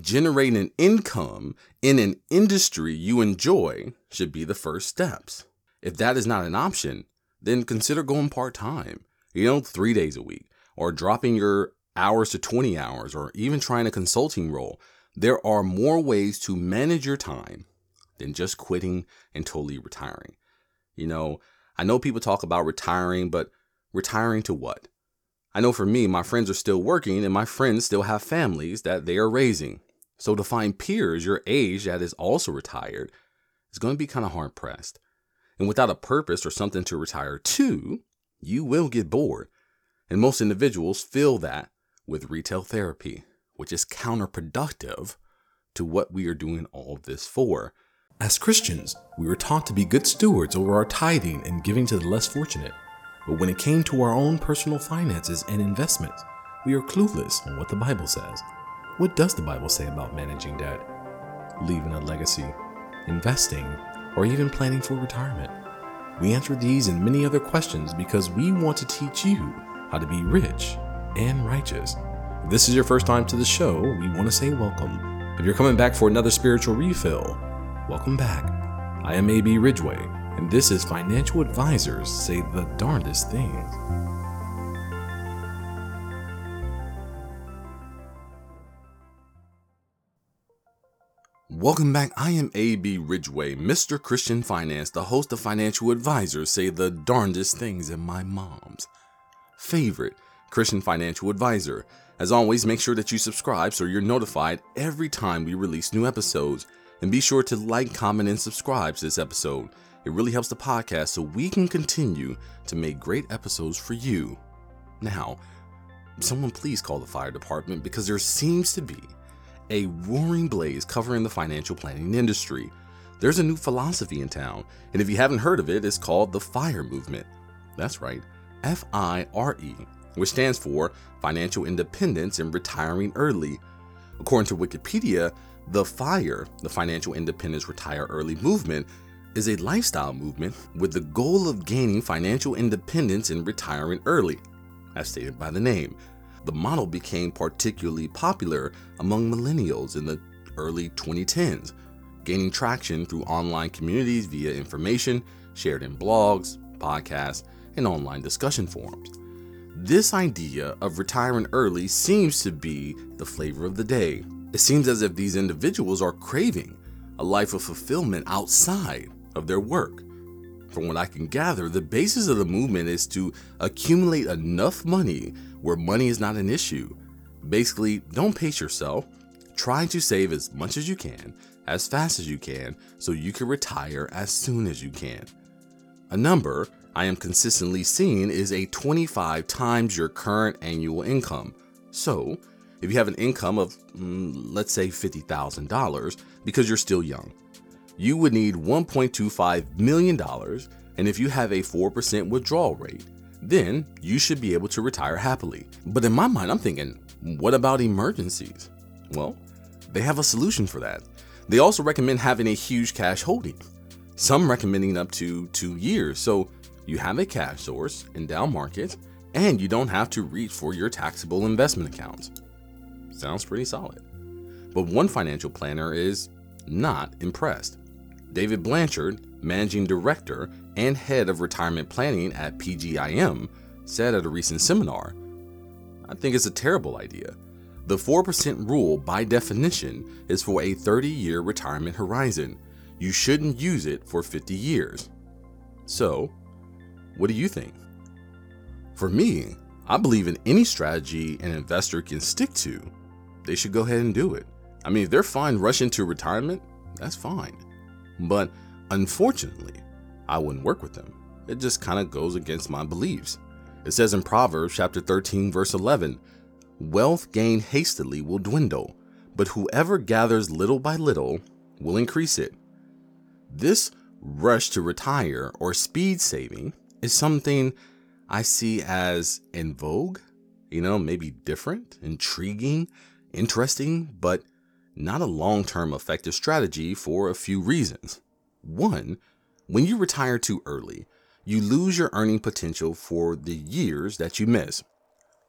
generating an income in an industry you enjoy should be the first steps. If that is not an option, then consider going part time, you know, three days a week, or dropping your hours to 20 hours, or even trying a consulting role. There are more ways to manage your time than just quitting and totally retiring. You know, I know people talk about retiring, but retiring to what? I know for me, my friends are still working and my friends still have families that they are raising. So to find peers your age that is also retired is going to be kind of hard pressed. And without a purpose or something to retire to, you will get bored. And most individuals feel that with retail therapy, which is counterproductive to what we are doing all this for. As Christians, we were taught to be good stewards over our tithing and giving to the less fortunate. But when it came to our own personal finances and investments, we are clueless on what the Bible says. What does the Bible say about managing debt, leaving a legacy, investing, or even planning for retirement? We answer these and many other questions because we want to teach you how to be rich and righteous. If this is your first time to the show, we want to say welcome. If you're coming back for another spiritual refill, welcome back. I am AB Ridgeway, and this is Financial Advisors Say the Darndest Things. Welcome back. I am AB Ridgeway, Mr. Christian Finance, the host of Financial Advisors Say the Darndest Things in my mom's favorite Christian financial advisor. As always, make sure that you subscribe so you're notified every time we release new episodes. And be sure to like, comment, and subscribe to this episode. It really helps the podcast so we can continue to make great episodes for you. Now, someone please call the fire department because there seems to be a roaring blaze covering the financial planning industry. There's a new philosophy in town, and if you haven't heard of it, it's called the FIRE movement. That's right, F I R E, which stands for Financial Independence and Retiring Early. According to Wikipedia, the FIRE, the Financial Independence Retire Early movement, is a lifestyle movement with the goal of gaining financial independence and retiring early, as stated by the name. The model became particularly popular among millennials in the early 2010s, gaining traction through online communities via information shared in blogs, podcasts, and online discussion forums. This idea of retiring early seems to be the flavor of the day. It seems as if these individuals are craving a life of fulfillment outside of their work. From what I can gather, the basis of the movement is to accumulate enough money where money is not an issue. Basically, don't pace yourself. Try to save as much as you can, as fast as you can, so you can retire as soon as you can. A number I am consistently seeing is a 25 times your current annual income. So, if you have an income of, mm, let's say, $50,000 because you're still young, you would need $1.25 million. And if you have a 4% withdrawal rate, then you should be able to retire happily. But in my mind, I'm thinking, what about emergencies? Well, they have a solution for that. They also recommend having a huge cash holding, some recommending up to two years. So you have a cash source in down market and you don't have to reach for your taxable investment accounts. Sounds pretty solid. But one financial planner is not impressed. David Blanchett, managing director and head of retirement planning at PGIM, said at a recent seminar I think it's a terrible idea. The 4% rule, by definition, is for a 30 year retirement horizon. You shouldn't use it for 50 years. So, what do you think? For me, I believe in any strategy an investor can stick to, they should go ahead and do it. I mean, if they're fine rushing to retirement, that's fine. But unfortunately, I wouldn't work with them. It just kind of goes against my beliefs. It says in Proverbs chapter 13 verse 11, wealth gained hastily will dwindle, but whoever gathers little by little will increase it. This rush to retire or speed saving is something I see as in vogue, you know, maybe different, intriguing, interesting, but not a long term effective strategy for a few reasons. One, when you retire too early, you lose your earning potential for the years that you miss.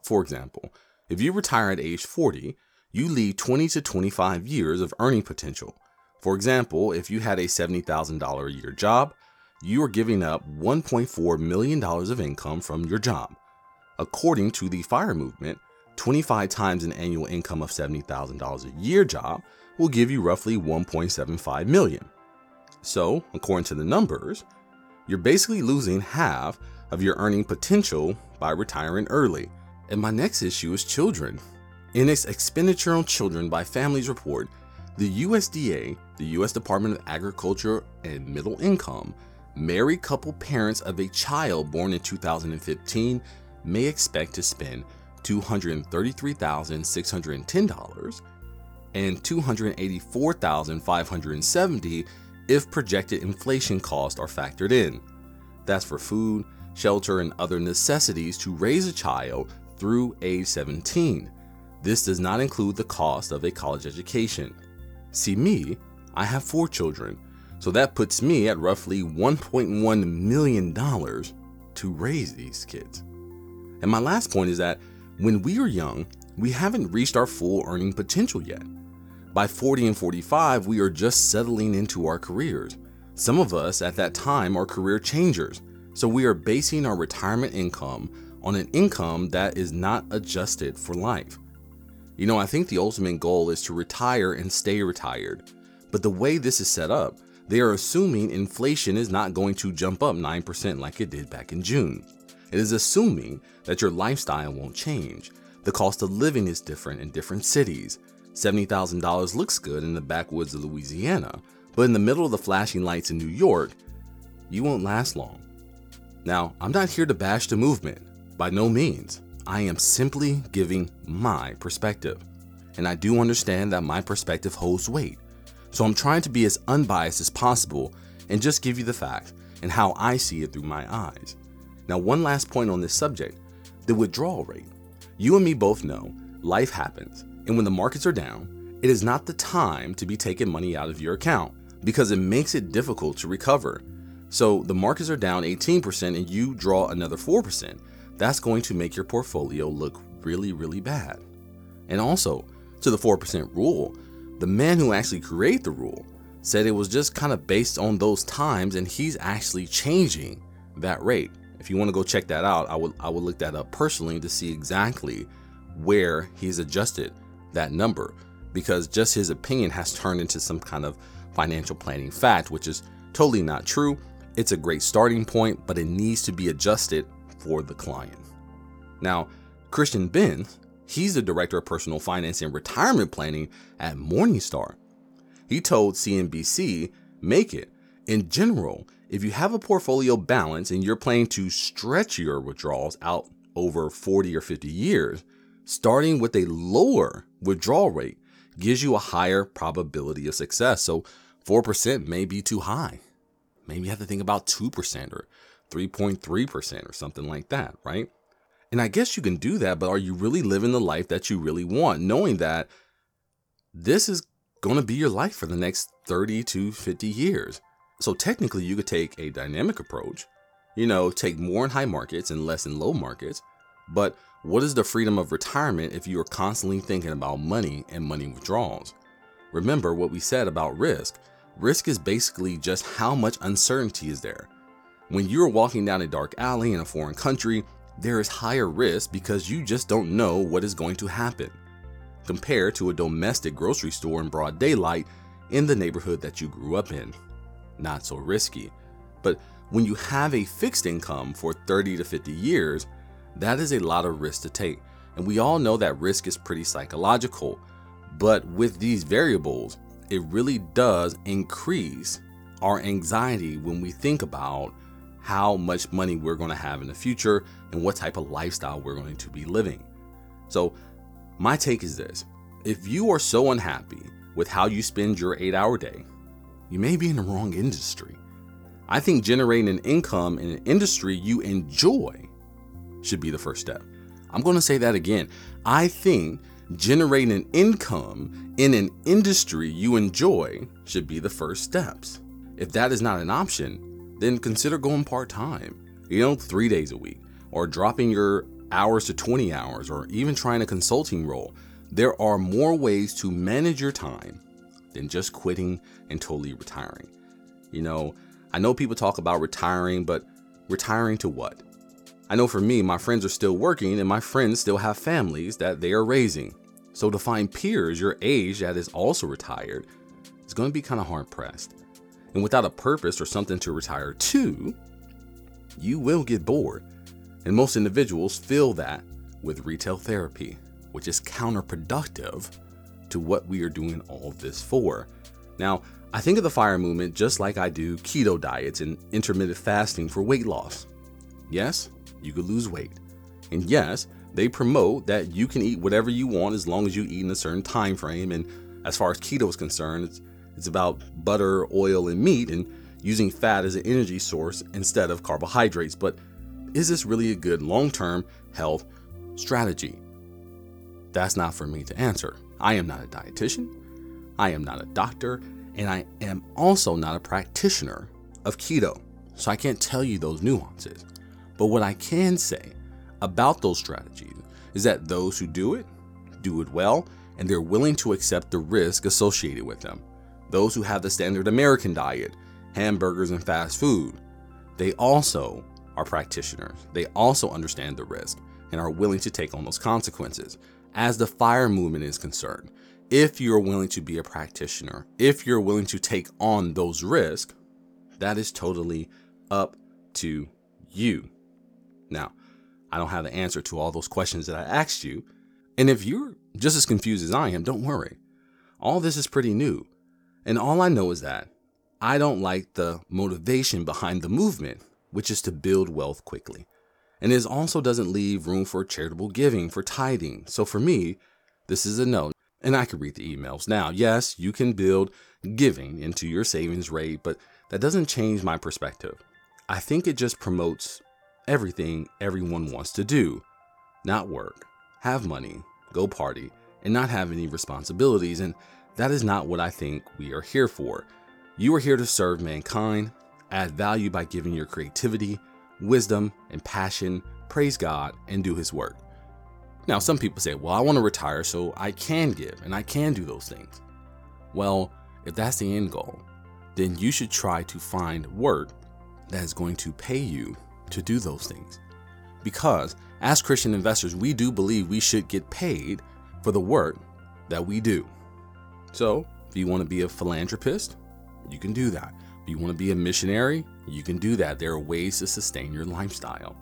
For example, if you retire at age 40, you leave 20 to 25 years of earning potential. For example, if you had a $70,000 a year job, you are giving up $1.4 million of income from your job. According to the FIRE movement, 25 times an annual income of $70,000 a year job will give you roughly 1.75 million. So, according to the numbers, you're basically losing half of your earning potential by retiring early. And my next issue is children. In its expenditure on children by families report, the USDA, the US Department of Agriculture and Middle Income, married couple parents of a child born in 2015 may expect to spend $233,610 and $284,570 if projected inflation costs are factored in. That's for food, shelter, and other necessities to raise a child through age 17. This does not include the cost of a college education. See me, I have four children, so that puts me at roughly $1.1 million to raise these kids. And my last point is that when we are young, we haven't reached our full earning potential yet. By 40 and 45, we are just settling into our careers. Some of us at that time are career changers, so we are basing our retirement income on an income that is not adjusted for life. You know, I think the ultimate goal is to retire and stay retired. But the way this is set up, they are assuming inflation is not going to jump up 9% like it did back in June. It is assuming that your lifestyle won't change. The cost of living is different in different cities. $70,000 looks good in the backwoods of Louisiana, but in the middle of the flashing lights in New York, you won't last long. Now, I'm not here to bash the movement, by no means. I am simply giving my perspective. And I do understand that my perspective holds weight. So I'm trying to be as unbiased as possible and just give you the facts and how I see it through my eyes. Now, one last point on this subject the withdrawal rate. You and me both know life happens, and when the markets are down, it is not the time to be taking money out of your account because it makes it difficult to recover. So, the markets are down 18% and you draw another 4%. That's going to make your portfolio look really, really bad. And also, to the 4% rule, the man who actually created the rule said it was just kind of based on those times and he's actually changing that rate. If you want to go check that out, I would I would look that up personally to see exactly where he's adjusted that number because just his opinion has turned into some kind of financial planning fact, which is totally not true. It's a great starting point, but it needs to be adjusted for the client. Now, Christine Benz, he's the director of personal finance and retirement planning at Morningstar. He told CNBC, make it. In general, if you have a portfolio balance and you're planning to stretch your withdrawals out over 40 or 50 years, starting with a lower withdrawal rate gives you a higher probability of success. So 4% may be too high. Maybe you have to think about 2% or 3.3% or something like that, right? And I guess you can do that, but are you really living the life that you really want, knowing that this is going to be your life for the next 30 to 50 years? So technically, you could take a dynamic approach, you know, take more in high markets and less in low markets. But what is the freedom of retirement if you are constantly thinking about money and money withdrawals? Remember what we said about risk. Risk is basically just how much uncertainty is there. When you're walking down a dark alley in a foreign country, there is higher risk because you just don't know what is going to happen. Compared to a domestic grocery store in broad daylight in the neighborhood that you grew up in not so risky. But when you have a fixed income for 30 to 50 years, that is a lot of risk to take. And we all know that risk is pretty psychological. But with these variables, it really does increase our anxiety when we think about how much money we're going to have in the future and what type of lifestyle we're going to be living. So, my take is this if you are so unhappy with how you spend your eight hour day, you may be in the wrong industry. I think generating an income in an industry you enjoy should be the first step. I'm going to say that again. I think generating an income in an industry you enjoy should be the first steps. If that is not an option, then consider going part time, you know, three days a week, or dropping your hours to 20 hours, or even trying a consulting role. there are more ways to manage your time than just quitting and totally retiring. You know, I know people talk about retiring, but retiring to what? I know for me, my friends are still working and my friends still have families that they are raising. So to find peers your age that is also retired is going to be kind of hard pressed. And without a purpose or something to retire to, you will get bored. And most individuals feel that with retail therapy, which is counterproductive to what we are doing all this for. Now, I think of the fire movement just like I do keto diets and intermittent fasting for weight loss. Yes, you could lose weight. And yes, they promote that you can eat whatever you want as long as you eat in a certain time frame. And as far as keto is concerned, it's, it's about butter, oil, and meat and using fat as an energy source instead of carbohydrates. But is this really a good long term health strategy? That's not for me to answer. I am not a dietitian, I am not a doctor, and I am also not a practitioner of keto. So I can't tell you those nuances. But what I can say about those strategies is that those who do it, do it well, and they're willing to accept the risk associated with them. Those who have the standard American diet, hamburgers and fast food, they also are practitioners. They also understand the risk and are willing to take on those consequences. As the fire movement is concerned, if you're willing to be a practitioner, if you're willing to take on those risks, that is totally up to you. Now, I don't have the answer to all those questions that I asked you. And if you're just as confused as I am, don't worry. All this is pretty new. And all I know is that I don't like the motivation behind the movement, which is to build wealth quickly. And it also doesn't leave room for charitable giving, for tithing. So for me, this is a no. And I could read the emails. Now, yes, you can build giving into your savings rate, but that doesn't change my perspective. I think it just promotes everything everyone wants to do not work, have money, go party, and not have any responsibilities. And that is not what I think we are here for. You are here to serve mankind, add value by giving your creativity, wisdom, and passion, praise God, and do His work. Now, some people say, well, I want to retire so I can give and I can do those things. Well, if that's the end goal, then you should try to find work that is going to pay you to do those things. Because as Christian investors, we do believe we should get paid for the work that we do. So, if you want to be a philanthropist, you can do that. If you want to be a missionary, you can do that. There are ways to sustain your lifestyle.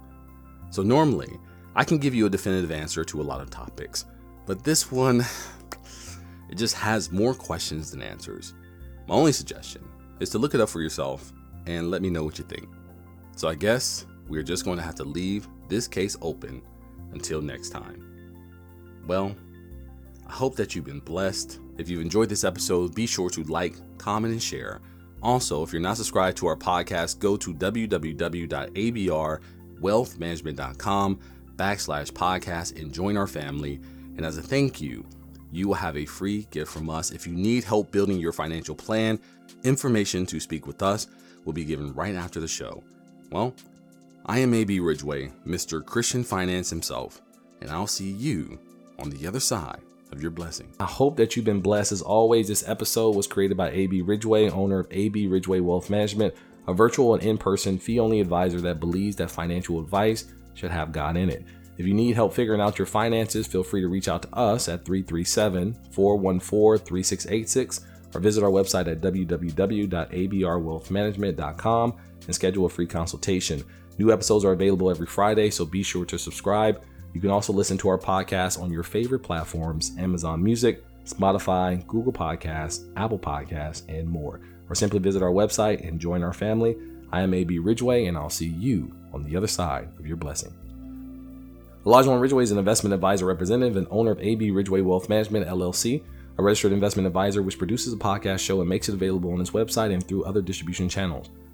So, normally, I can give you a definitive answer to a lot of topics, but this one, it just has more questions than answers. My only suggestion is to look it up for yourself and let me know what you think. So, I guess we're just going to have to leave this case open until next time. Well, I hope that you've been blessed. If you've enjoyed this episode, be sure to like, comment, and share. Also, if you're not subscribed to our podcast, go to www.abrwealthmanagement.com backslash podcast and join our family. And as a thank you, you will have a free gift from us. If you need help building your financial plan, information to speak with us will be given right after the show. Well, I am AB Ridgeway, Mr. Christian Finance himself, and I'll see you on the other side of your blessing. I hope that you've been blessed. As always, this episode was created by AB Ridgeway, owner of AB Ridgeway Wealth Management, a virtual and in person fee only advisor that believes that financial advice should have God in it. If you need help figuring out your finances, feel free to reach out to us at 337 414 3686 or visit our website at www.abrwealthmanagement.com and schedule a free consultation. New episodes are available every Friday, so be sure to subscribe. You can also listen to our podcast on your favorite platforms Amazon Music, Spotify, Google Podcasts, Apple Podcasts, and more. Or simply visit our website and join our family. I am AB Ridgeway, and I'll see you on the other side of your blessing. Elijah Ridgeway is an investment advisor representative and owner of AB Ridgeway Wealth Management, LLC, a registered investment advisor which produces a podcast show and makes it available on its website and through other distribution channels.